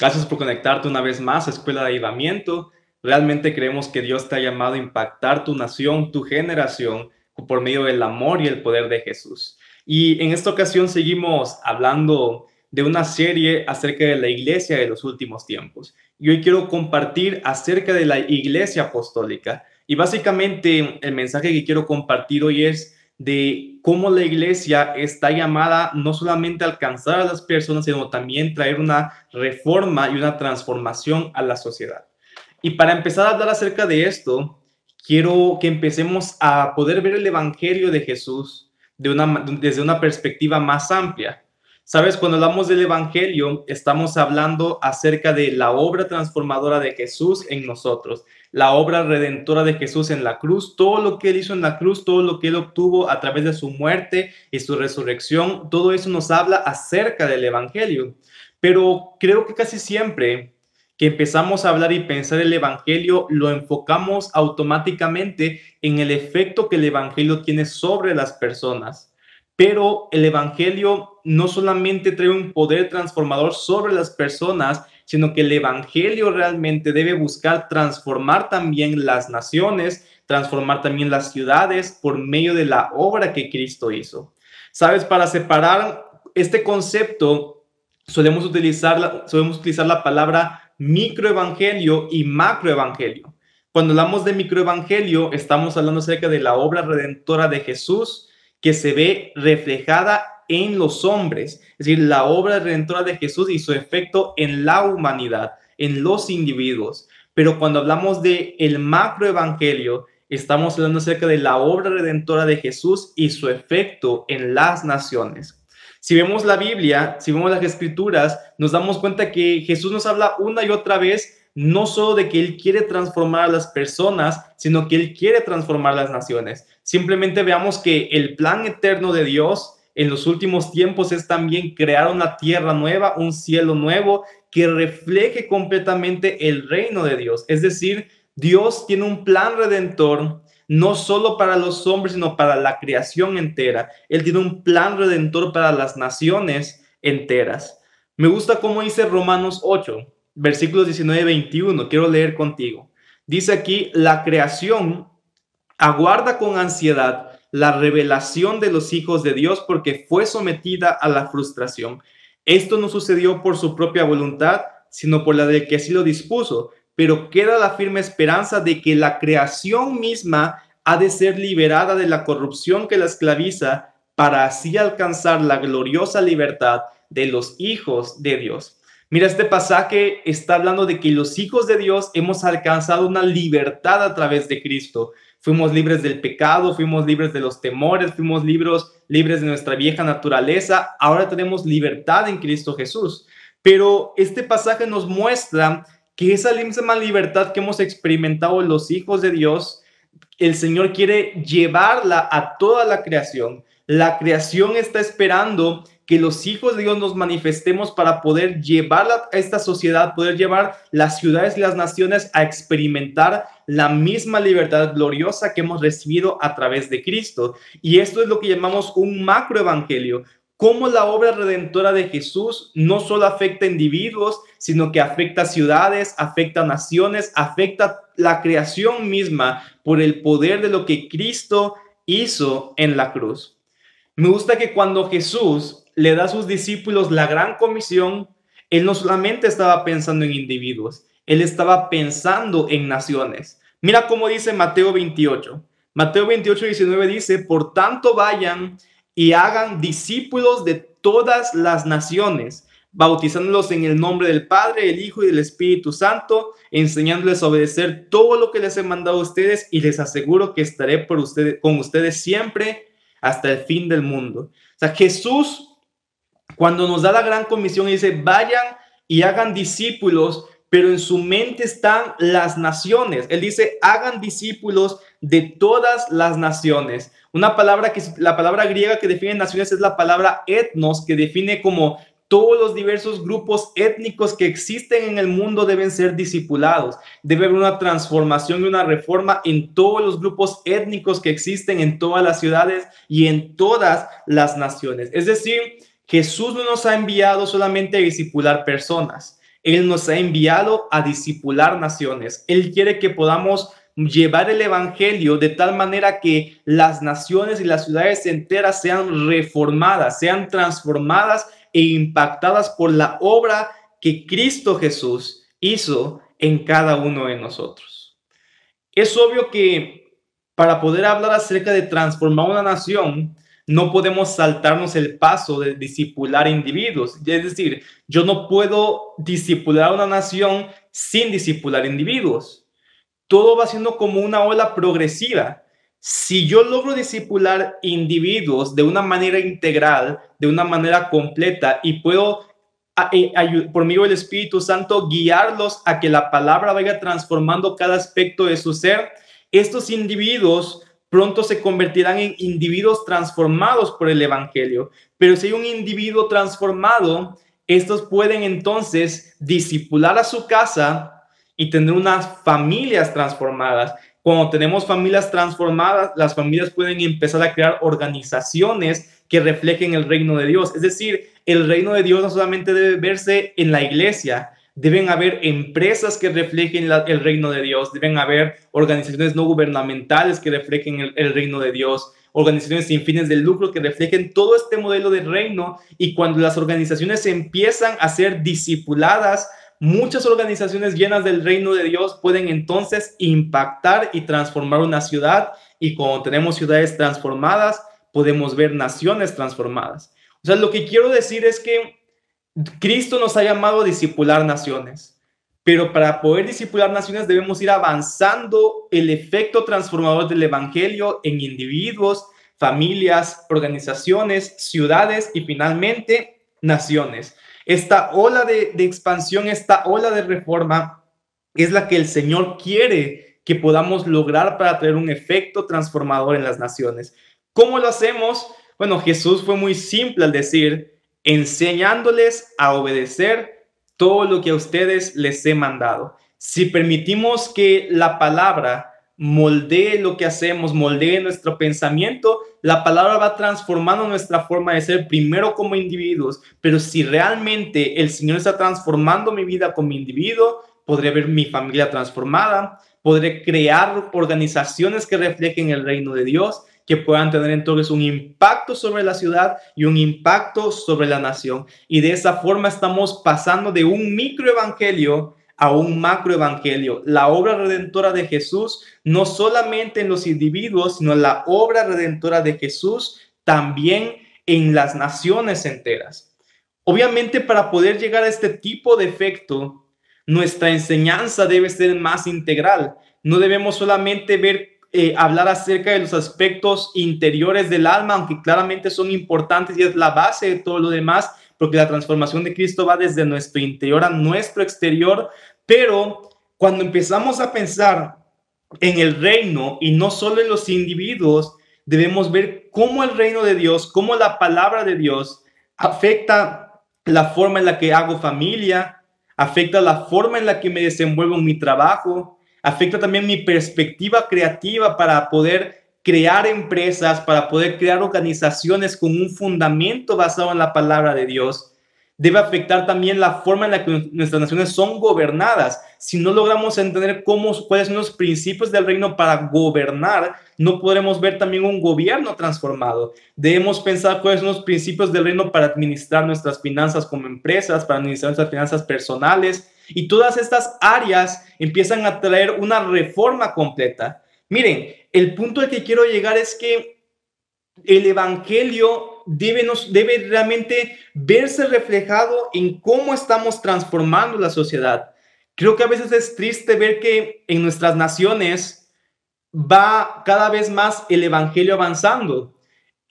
Gracias por conectarte una vez más a Escuela de Avivamiento. Realmente creemos que Dios te ha llamado a impactar tu nación, tu generación, por medio del amor y el poder de Jesús. Y en esta ocasión seguimos hablando de una serie acerca de la iglesia de los últimos tiempos. Y hoy quiero compartir acerca de la iglesia apostólica. Y básicamente el mensaje que quiero compartir hoy es de cómo la iglesia está llamada no solamente a alcanzar a las personas, sino también traer una reforma y una transformación a la sociedad. Y para empezar a hablar acerca de esto, quiero que empecemos a poder ver el Evangelio de Jesús de una, desde una perspectiva más amplia. Sabes, cuando hablamos del Evangelio, estamos hablando acerca de la obra transformadora de Jesús en nosotros, la obra redentora de Jesús en la cruz, todo lo que él hizo en la cruz, todo lo que él obtuvo a través de su muerte y su resurrección, todo eso nos habla acerca del Evangelio. Pero creo que casi siempre que empezamos a hablar y pensar el Evangelio, lo enfocamos automáticamente en el efecto que el Evangelio tiene sobre las personas pero el Evangelio no solamente trae un poder transformador sobre las personas, sino que el Evangelio realmente debe buscar transformar también las naciones, transformar también las ciudades por medio de la obra que Cristo hizo. Sabes, para separar este concepto, solemos utilizar solemos utilizar la palabra microevangelio y macroevangelio. Cuando hablamos de microevangelio, estamos hablando acerca de la obra redentora de Jesús, que se ve reflejada en los hombres, es decir, la obra redentora de Jesús y su efecto en la humanidad, en los individuos. Pero cuando hablamos de el macroevangelio, estamos hablando acerca de la obra redentora de Jesús y su efecto en las naciones. Si vemos la Biblia, si vemos las escrituras, nos damos cuenta que Jesús nos habla una y otra vez no solo de que Él quiere transformar a las personas, sino que Él quiere transformar las naciones. Simplemente veamos que el plan eterno de Dios en los últimos tiempos es también crear una tierra nueva, un cielo nuevo que refleje completamente el reino de Dios. Es decir, Dios tiene un plan redentor no solo para los hombres, sino para la creación entera. Él tiene un plan redentor para las naciones enteras. Me gusta cómo dice Romanos 8 versículos 19 y 21. Quiero leer contigo. Dice aquí, la creación aguarda con ansiedad la revelación de los hijos de Dios porque fue sometida a la frustración. Esto no sucedió por su propia voluntad, sino por la de que así lo dispuso, pero queda la firme esperanza de que la creación misma ha de ser liberada de la corrupción que la esclaviza para así alcanzar la gloriosa libertad de los hijos de Dios. Mira, este pasaje está hablando de que los hijos de Dios hemos alcanzado una libertad a través de Cristo. Fuimos libres del pecado, fuimos libres de los temores, fuimos libres, libres de nuestra vieja naturaleza. Ahora tenemos libertad en Cristo Jesús. Pero este pasaje nos muestra que esa misma libertad que hemos experimentado los hijos de Dios, el Señor quiere llevarla a toda la creación. La creación está esperando que los hijos de Dios nos manifestemos para poder llevar a esta sociedad, poder llevar las ciudades y las naciones a experimentar la misma libertad gloriosa que hemos recibido a través de Cristo. Y esto es lo que llamamos un macroevangelio, cómo la obra redentora de Jesús no solo afecta a individuos, sino que afecta a ciudades, afecta a naciones, afecta la creación misma por el poder de lo que Cristo hizo en la cruz. Me gusta que cuando Jesús le da a sus discípulos la gran comisión, él no solamente estaba pensando en individuos, él estaba pensando en naciones. Mira cómo dice Mateo 28. Mateo 28, 19 dice, por tanto vayan y hagan discípulos de todas las naciones, bautizándolos en el nombre del Padre, el Hijo y del Espíritu Santo, enseñándoles a obedecer todo lo que les he mandado a ustedes y les aseguro que estaré por ustedes, con ustedes siempre hasta el fin del mundo. O sea, Jesús cuando nos da la gran comisión y dice, vayan y hagan discípulos, pero en su mente están las naciones. Él dice, hagan discípulos de todas las naciones. Una palabra que la palabra griega que define naciones es la palabra etnos, que define como todos los diversos grupos étnicos que existen en el mundo deben ser discipulados. Debe haber una transformación y una reforma en todos los grupos étnicos que existen en todas las ciudades y en todas las naciones. Es decir, Jesús no nos ha enviado solamente a discipular personas. Él nos ha enviado a discipular naciones. Él quiere que podamos llevar el Evangelio de tal manera que las naciones y las ciudades enteras sean reformadas, sean transformadas e impactadas por la obra que Cristo Jesús hizo en cada uno de nosotros. Es obvio que para poder hablar acerca de transformar una nación, no podemos saltarnos el paso de discipular individuos. Es decir, yo no puedo discipular a una nación sin discipular individuos. Todo va siendo como una ola progresiva. Si yo logro discipular individuos de una manera integral, de una manera completa, y puedo, eh, por medio del Espíritu Santo, guiarlos a que la palabra vaya transformando cada aspecto de su ser, estos individuos pronto se convertirán en individuos transformados por el Evangelio. Pero si hay un individuo transformado, estos pueden entonces disipular a su casa y tener unas familias transformadas. Cuando tenemos familias transformadas, las familias pueden empezar a crear organizaciones que reflejen el reino de Dios. Es decir, el reino de Dios no solamente debe verse en la iglesia, deben haber empresas que reflejen el reino de Dios, deben haber organizaciones no gubernamentales que reflejen el, reino de Dios, organizaciones sin fines de lucro que reflejen todo este modelo de reino. Y cuando las organizaciones empiezan a ser discipuladas, muchas organizaciones llenas del reino de Dios pueden entonces impactar y transformar una ciudad. Y cuando tenemos ciudades transformadas, podemos ver naciones transformadas. O sea, lo que quiero decir es que Cristo nos ha llamado a discipular naciones, pero para poder discipular naciones debemos ir avanzando el efecto transformador del Evangelio en individuos, familias, organizaciones, ciudades y finalmente naciones. Esta ola de, de expansión, esta ola de reforma es la que el Señor quiere que podamos lograr para tener un efecto transformador en las naciones. ¿Cómo lo hacemos? Bueno, Jesús fue muy simple al decir, enseñándoles a obedecer todo lo que a ustedes les he mandado. Si permitimos que la palabra moldee lo que hacemos, moldee nuestro pensamiento, la palabra va transformando nuestra forma de ser primero como individuos, pero si realmente el Señor está transformando mi vida como individuo, podré ver mi familia transformada, podré crear organizaciones que reflejen el reino de Dios que puedan tener entonces un impacto sobre la ciudad y un impacto sobre la nación. Y de esa forma estamos pasando de un microevangelio a un macroevangelio. La obra redentora de Jesús, no solamente en los individuos, sino la obra redentora de Jesús también en las naciones enteras. Obviamente para poder llegar a este tipo de efecto, nuestra enseñanza debe ser más integral. No debemos solamente ver eh, hablar acerca de los aspectos interiores del alma, aunque claramente son importantes y es la base de todo lo demás, porque la transformación de Cristo va desde nuestro interior a nuestro exterior, pero cuando empezamos a pensar en el reino y no solo en los individuos, debemos ver cómo el reino de Dios, cómo la palabra de Dios afecta la forma en la que hago familia, afecta la forma en la que me desenvuelvo en mi trabajo, afecta también mi perspectiva creativa para poder crear empresas, para poder crear organizaciones con un fundamento basado en la palabra de Dios. Debe afectar también la forma en la que nuestras naciones son gobernadas. Si no logramos entender cómo, cuáles son los principios del reino para gobernar, no podremos ver también un gobierno transformado. Debemos pensar cuáles son los principios del reino para administrar nuestras finanzas como empresas, para administrar nuestras finanzas personales, y todas estas áreas empiezan a traer una reforma completa. Miren, el punto al que quiero llegar es que el Evangelio debe, nos, debe realmente verse reflejado en cómo estamos transformando la sociedad. Creo que a veces es triste ver que en nuestras naciones va cada vez más el Evangelio avanzando.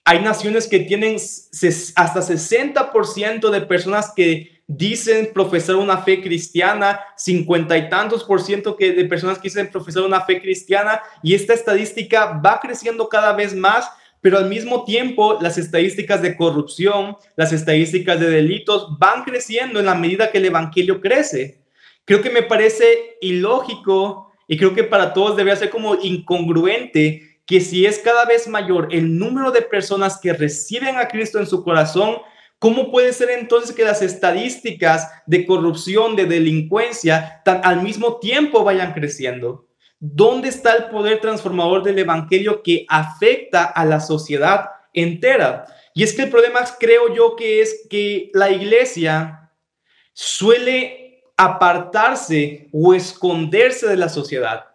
Hay naciones que tienen hasta 60% de personas que dicen profesar una fe cristiana, cincuenta y tantos por ciento que de personas que dicen profesar una fe cristiana y esta estadística va creciendo cada vez más, pero al mismo tiempo las estadísticas de corrupción, las estadísticas de delitos van creciendo en la medida que el evangelio crece. Creo que me parece ilógico y creo que para todos debe ser como incongruente que si es cada vez mayor el número de personas que reciben a Cristo en su corazón, ¿Cómo puede ser entonces que las estadísticas de corrupción, de delincuencia, al mismo tiempo vayan creciendo? ¿Dónde está el poder transformador del Evangelio que afecta a la sociedad entera? Y es que el problema creo yo que es que la iglesia suele apartarse o esconderse de la sociedad.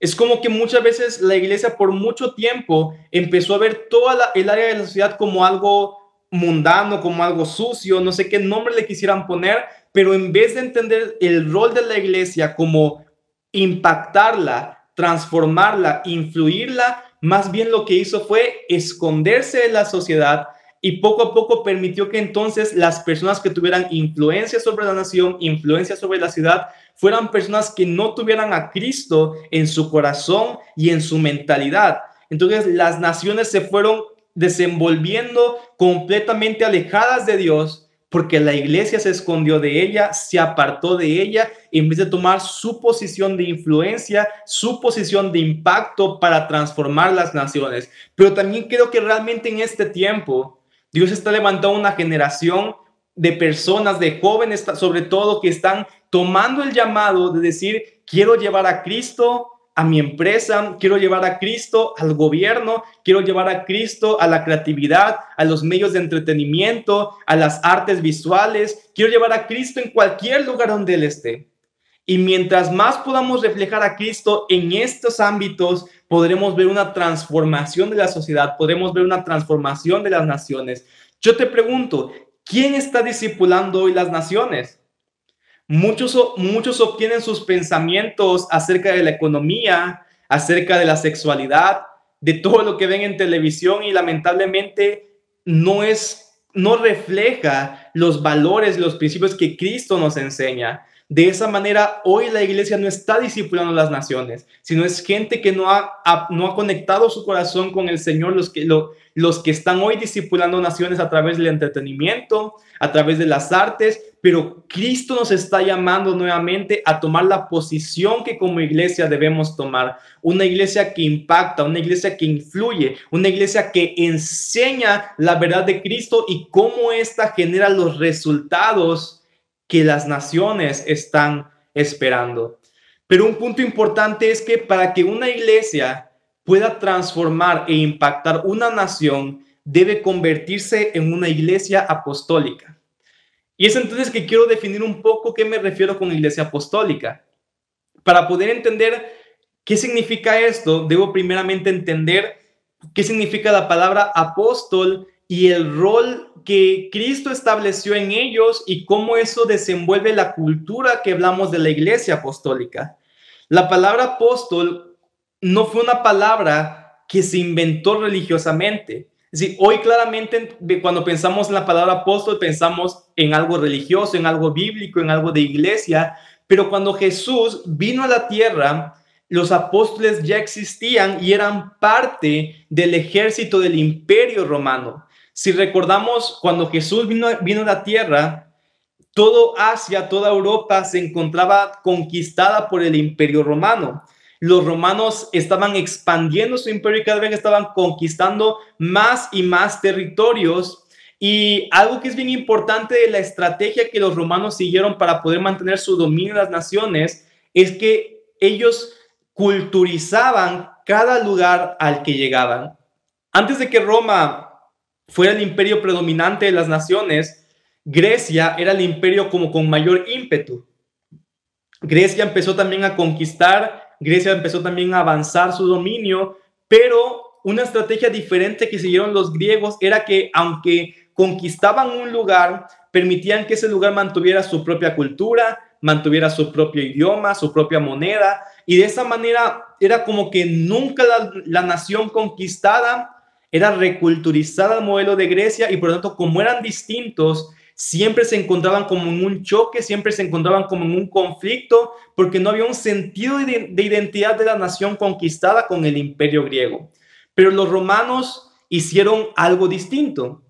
Es como que muchas veces la iglesia por mucho tiempo empezó a ver toda el área de la sociedad como algo mundano, como algo sucio, no sé qué nombre le quisieran poner, pero en vez de entender el rol de la iglesia como impactarla, transformarla, influirla, más bien lo que hizo fue esconderse de la sociedad y poco a poco permitió que entonces las personas que tuvieran influencia sobre la nación, influencia sobre la ciudad, fueran personas que no tuvieran a Cristo en su corazón y en su mentalidad. Entonces las naciones se fueron desenvolviendo completamente alejadas de Dios porque la iglesia se escondió de ella, se apartó de ella, en vez de tomar su posición de influencia, su posición de impacto para transformar las naciones. Pero también creo que realmente en este tiempo Dios está levantando una generación de personas, de jóvenes sobre todo, que están tomando el llamado de decir, quiero llevar a Cristo a mi empresa, quiero llevar a Cristo al gobierno, quiero llevar a Cristo a la creatividad, a los medios de entretenimiento, a las artes visuales, quiero llevar a Cristo en cualquier lugar donde Él esté. Y mientras más podamos reflejar a Cristo en estos ámbitos, podremos ver una transformación de la sociedad, podremos ver una transformación de las naciones. Yo te pregunto, ¿quién está discipulando hoy las naciones? Muchos, muchos obtienen sus pensamientos acerca de la economía, acerca de la sexualidad, de todo lo que ven en televisión y lamentablemente no es, no refleja los valores, los principios que Cristo nos enseña. De esa manera, hoy la iglesia no está discipulando las naciones, sino es gente que no ha, no ha conectado su corazón con el Señor, los que, lo, los que están hoy discipulando naciones a través del entretenimiento, a través de las artes, pero Cristo nos está llamando nuevamente a tomar la posición que como iglesia debemos tomar. Una iglesia que impacta, una iglesia que influye, una iglesia que enseña la verdad de Cristo y cómo ésta genera los resultados que las naciones están esperando. Pero un punto importante es que para que una iglesia pueda transformar e impactar una nación, debe convertirse en una iglesia apostólica. Y es entonces que quiero definir un poco qué me refiero con iglesia apostólica. Para poder entender qué significa esto, debo primeramente entender qué significa la palabra apóstol y el rol que Cristo estableció en ellos y cómo eso desenvuelve la cultura que hablamos de la iglesia apostólica. La palabra apóstol no fue una palabra que se inventó religiosamente. Es decir, hoy claramente cuando pensamos en la palabra apóstol pensamos en algo religioso, en algo bíblico, en algo de iglesia, pero cuando Jesús vino a la tierra, los apóstoles ya existían y eran parte del ejército del imperio romano. Si recordamos, cuando Jesús vino, vino a la tierra, todo Asia, toda Europa se encontraba conquistada por el imperio romano. Los romanos estaban expandiendo su imperio y cada vez estaban conquistando más y más territorios. Y algo que es bien importante de la estrategia que los romanos siguieron para poder mantener su dominio en las naciones es que ellos culturizaban cada lugar al que llegaban. Antes de que Roma fuera el imperio predominante de las naciones, Grecia era el imperio como con mayor ímpetu. Grecia empezó también a conquistar, Grecia empezó también a avanzar su dominio, pero una estrategia diferente que siguieron los griegos era que aunque conquistaban un lugar, permitían que ese lugar mantuviera su propia cultura, mantuviera su propio idioma, su propia moneda, y de esa manera era como que nunca la, la nación conquistada era reculturizada al modelo de Grecia y por lo tanto, como eran distintos, siempre se encontraban como en un choque, siempre se encontraban como en un conflicto, porque no había un sentido de, identidad de la nación conquistada con el imperio griego. Pero los romanos hicieron algo distinto.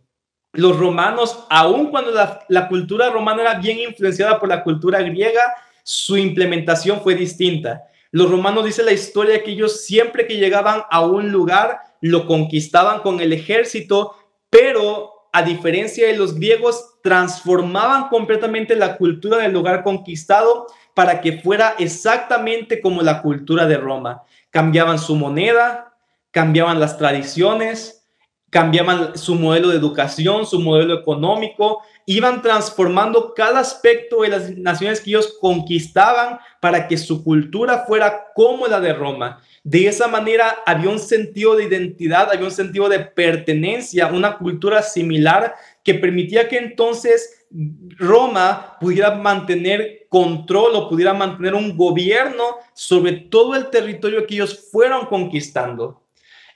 Los romanos, aun cuando la, la cultura romana era bien influenciada por la cultura griega, su implementación fue distinta. Los romanos dice la historia que ellos siempre que llegaban a un lugar lo conquistaban con el ejército, pero a diferencia de los griegos, transformaban completamente la cultura del lugar conquistado para que fuera exactamente como la cultura de Roma. Cambiaban su moneda, cambiaban las tradiciones, cambiaban su modelo de educación, su modelo económico, iban transformando cada aspecto de las naciones que ellos conquistaban para que su cultura fuera como la de Roma. De esa manera había un sentido de identidad, había un sentido de pertenencia, una cultura similar que permitía que entonces Roma pudiera mantener control o pudiera mantener un gobierno sobre todo el territorio que ellos fueron conquistando.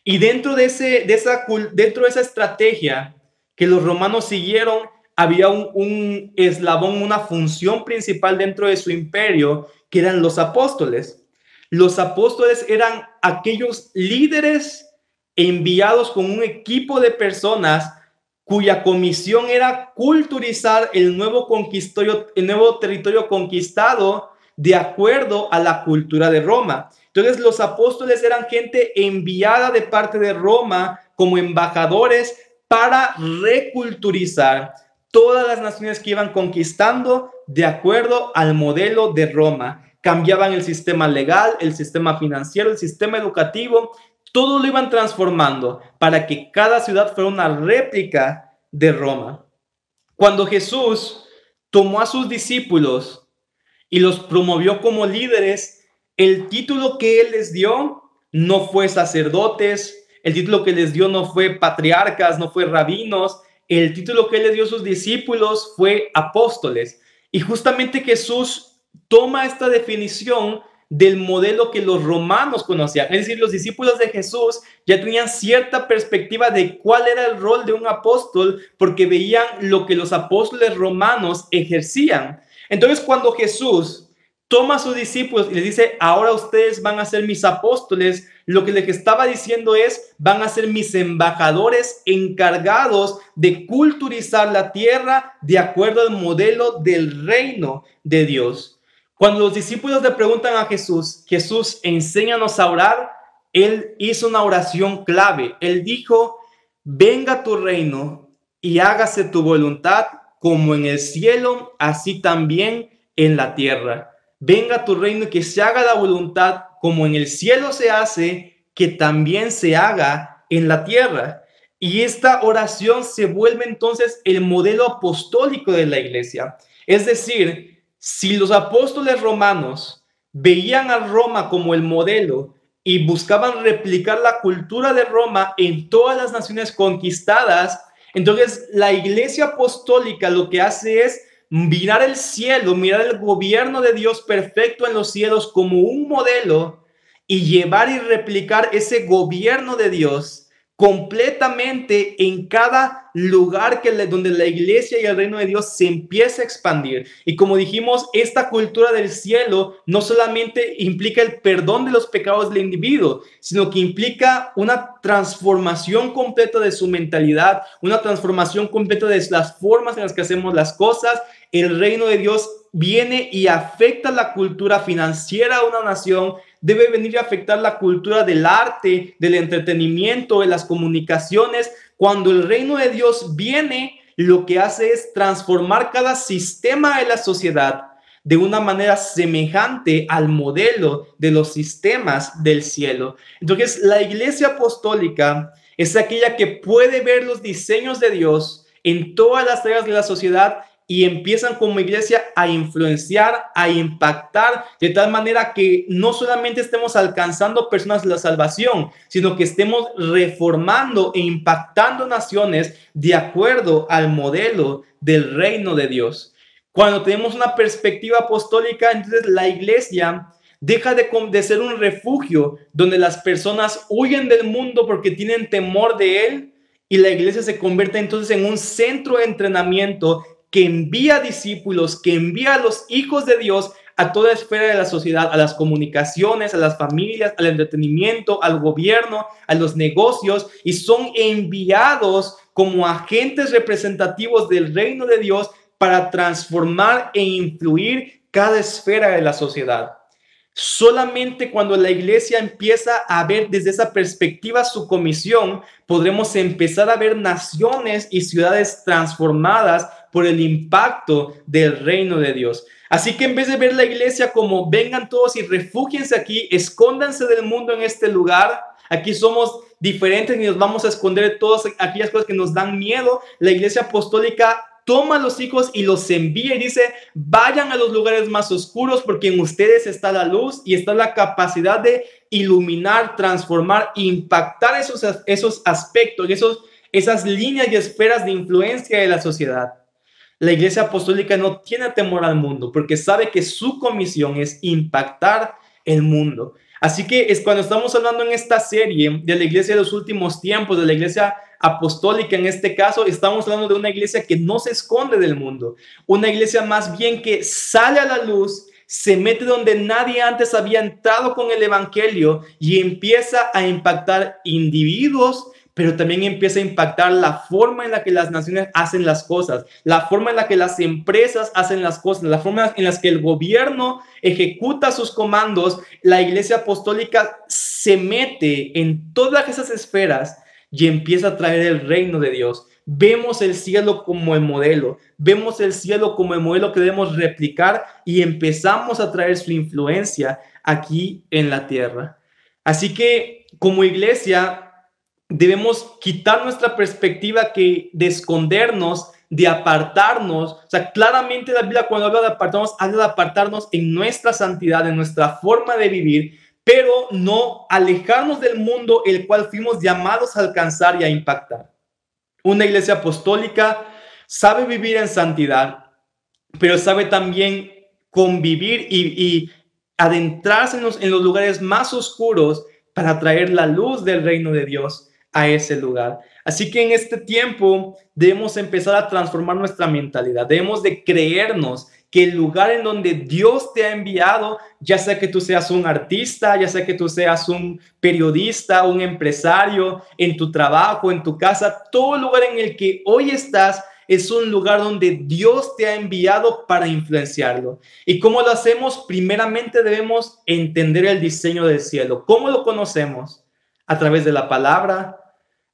Y dentro de, ese, de esa, dentro de esa estrategia que los romanos siguieron, había un, eslabón, una función principal dentro de su imperio, que eran los apóstoles. Los apóstoles eran aquellos líderes enviados con un equipo de personas cuya comisión era culturizar el nuevo, el nuevo territorio conquistado de acuerdo a la cultura de Roma. Entonces los apóstoles eran gente enviada de parte de Roma como embajadores para reculturizar todas las naciones que iban conquistando de acuerdo al modelo de Roma cambiaban el sistema legal, el sistema financiero, el sistema educativo, todo lo iban transformando para que cada ciudad fuera una réplica de Roma. Cuando Jesús tomó a sus discípulos y los promovió como líderes, el título que él les dio no fue sacerdotes, el título que les dio no fue patriarcas, no fue rabinos, el título que él les dio a sus discípulos fue apóstoles. Y justamente Jesús toma esta definición del modelo que los romanos conocían. Es decir, los discípulos de Jesús ya tenían cierta perspectiva de cuál era el rol de un apóstol porque veían lo que los apóstoles romanos ejercían. Entonces, cuando Jesús toma a sus discípulos y les dice, ahora ustedes van a ser mis apóstoles, lo que les estaba diciendo es, van a ser mis embajadores encargados de culturizar la tierra de acuerdo al modelo del reino de Dios. Cuando los discípulos le preguntan a Jesús, Jesús, enséñanos a orar, él hizo una oración clave. Él dijo, venga tu reino y hágase tu voluntad como en el cielo, así también en la tierra. Venga tu reino y que se haga la voluntad como en el cielo se hace, que también se haga en la tierra. Y esta oración se vuelve entonces el modelo apostólico de la iglesia. Es decir, si los apóstoles romanos veían a Roma como el modelo y buscaban replicar la cultura de Roma en todas las naciones conquistadas, entonces la iglesia apostólica lo que hace es mirar el cielo, mirar el gobierno de Dios perfecto en los cielos como un modelo y llevar y replicar ese gobierno de Dios completamente en cada lugar que donde la iglesia y el reino de Dios se empieza a expandir. Y como dijimos, esta cultura del cielo no solamente implica el perdón de los pecados del individuo, sino que implica una transformación completa de su mentalidad, una transformación completa de las formas en las que hacemos las cosas. El reino de Dios viene y afecta la cultura financiera de una nación, debe venir a afectar la cultura del arte, del entretenimiento, de las comunicaciones. Cuando el reino de Dios viene, lo que hace es transformar cada sistema de la sociedad de una manera semejante al modelo de los sistemas del cielo. Entonces, la iglesia apostólica es aquella que puede ver los diseños de Dios en todas las áreas de la sociedad y empiezan como iglesia a influenciar, a impactar, de tal manera que no solamente estemos alcanzando personas la salvación, sino que estemos reformando e impactando naciones de acuerdo al modelo del reino de Dios. Cuando tenemos una perspectiva apostólica, entonces la iglesia deja de, de ser un refugio donde las personas huyen del mundo porque tienen temor de él y la iglesia se convierte entonces en un centro de entrenamiento que envía discípulos, que envía a los hijos de Dios a toda esfera de la sociedad, a las comunicaciones, a las familias, al entretenimiento, al gobierno, a los negocios, y son enviados como agentes representativos del reino de Dios para transformar e influir cada esfera de la sociedad. Solamente cuando la iglesia empieza a ver desde esa perspectiva su comisión, podremos empezar a ver naciones y ciudades transformadas por el impacto del reino de Dios. Así que en vez de ver la iglesia como vengan todos y refúgiense aquí, escóndanse del mundo en este lugar, aquí somos diferentes y nos vamos a esconder de todas aquellas cosas que nos dan miedo, la iglesia apostólica toma a los hijos y los envía y dice, vayan a los lugares más oscuros porque en ustedes está la luz y está la capacidad de iluminar, transformar, impactar esos, esos aspectos, esos, esas líneas y esferas de influencia de la sociedad. La iglesia apostólica no tiene temor al mundo porque sabe que su comisión es impactar el mundo. Así que es cuando estamos hablando en esta serie de la iglesia de los últimos tiempos, de la iglesia apostólica en este caso, estamos hablando de una iglesia que no se esconde del mundo, una iglesia más bien que sale a la luz, se mete donde nadie antes había entrado con el Evangelio y empieza a impactar individuos, pero también empieza a impactar la forma en la que las naciones hacen las cosas, la forma en la que las empresas hacen las cosas, la forma en la que el gobierno ejecuta sus comandos, la iglesia apostólica se mete en todas esas esferas y empieza a traer el reino de Dios. Vemos el cielo como el modelo, vemos el cielo como el modelo que debemos replicar y empezamos a traer su influencia aquí en la tierra. Así que como iglesia debemos quitar nuestra perspectiva que de escondernos, de apartarnos. O sea, claramente la Biblia cuando habla de apartarnos, habla de apartarnos en nuestra santidad, en nuestra forma de vivir, pero no alejarnos del mundo el cual fuimos llamados a alcanzar y a impactar. Una iglesia apostólica sabe vivir en santidad, pero sabe también convivir y, adentrarse en los, en los lugares más oscuros para traer la luz del reino de Dios a ese lugar. Así que en este tiempo debemos empezar a transformar nuestra mentalidad. Debemos de creernos que el lugar en donde Dios te ha enviado, ya sea que tú seas un artista, ya sea que tú seas un periodista, un empresario, en tu trabajo, en tu casa, todo lugar en el que hoy estás es un lugar donde Dios te ha enviado para influenciarlo. ¿Y cómo lo hacemos? Primeramente debemos entender el diseño del cielo. ¿Cómo lo conocemos? A través de la palabra,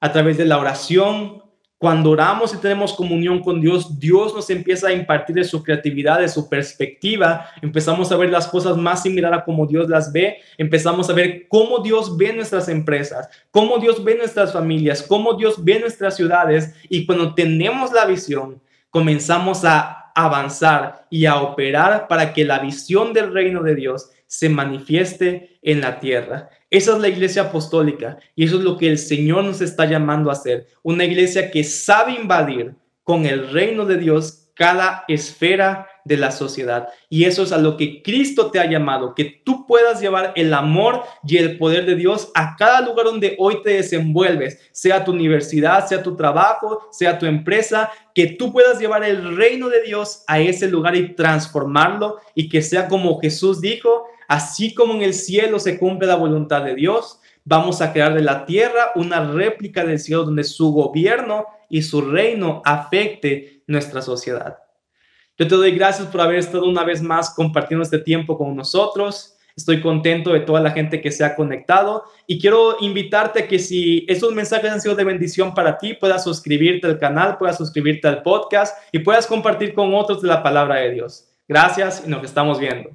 a través de la oración. Cuando oramos y tenemos comunión con Dios, Dios nos empieza a impartir de su creatividad, de su perspectiva. Empezamos a ver las cosas más similar a como Dios las ve. Empezamos a ver cómo Dios ve nuestras empresas, cómo Dios ve nuestras familias, cómo Dios ve nuestras ciudades. Y cuando tenemos la visión, comenzamos a avanzar y a operar para que la visión del reino de Dios se manifieste en la tierra. Esa es la iglesia apostólica y eso es lo que el Señor nos está llamando a hacer. Una iglesia que sabe invadir con el reino de Dios cada esfera de la sociedad. Y eso es a lo que Cristo te ha llamado, que tú puedas llevar el amor y el poder de Dios a cada lugar donde hoy te desenvuelves, sea tu universidad, sea tu trabajo, sea tu empresa, que tú puedas llevar el reino de Dios a ese lugar y transformarlo y que sea como Jesús dijo, Así como en el cielo se cumple la voluntad de Dios, vamos a crear de la tierra una réplica del cielo donde su gobierno y su reino afecte nuestra sociedad. Yo te doy gracias por haber estado una vez más compartiendo este tiempo con nosotros. Estoy contento de toda la gente que se ha conectado y quiero invitarte a que si estos mensajes han sido de bendición para ti, puedas suscribirte al canal, puedas suscribirte al podcast y puedas compartir con otros la palabra de Dios. Gracias y nos estamos viendo.